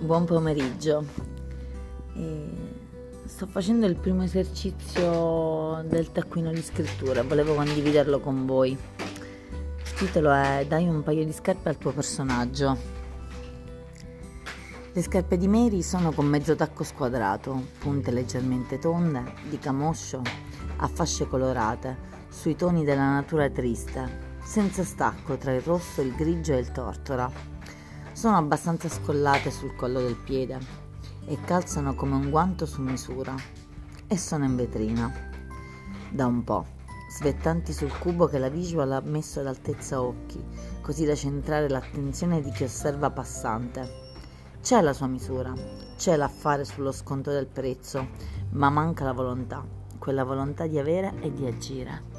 buon pomeriggio. E sto facendo il primo esercizio del taccuino di scrittura, volevo condividerlo con voi. Il titolo è Dai un paio di scarpe al tuo personaggio. Le scarpe di Mary sono con mezzo tacco squadrato, punte leggermente tonde, di camoscio, a fasce colorate, sui toni della natura triste, senza stacco tra il rosso, il grigio e il tortora sono abbastanza scollate sul collo del piede e calzano come un guanto su misura e sono in vetrina. Da un po', svettanti sul cubo che la visual ha messo ad altezza occhi, così da centrare l'attenzione di chi osserva passante. C'è la sua misura, c'è l'affare sullo sconto del prezzo, ma manca la volontà, quella volontà di avere e di agire.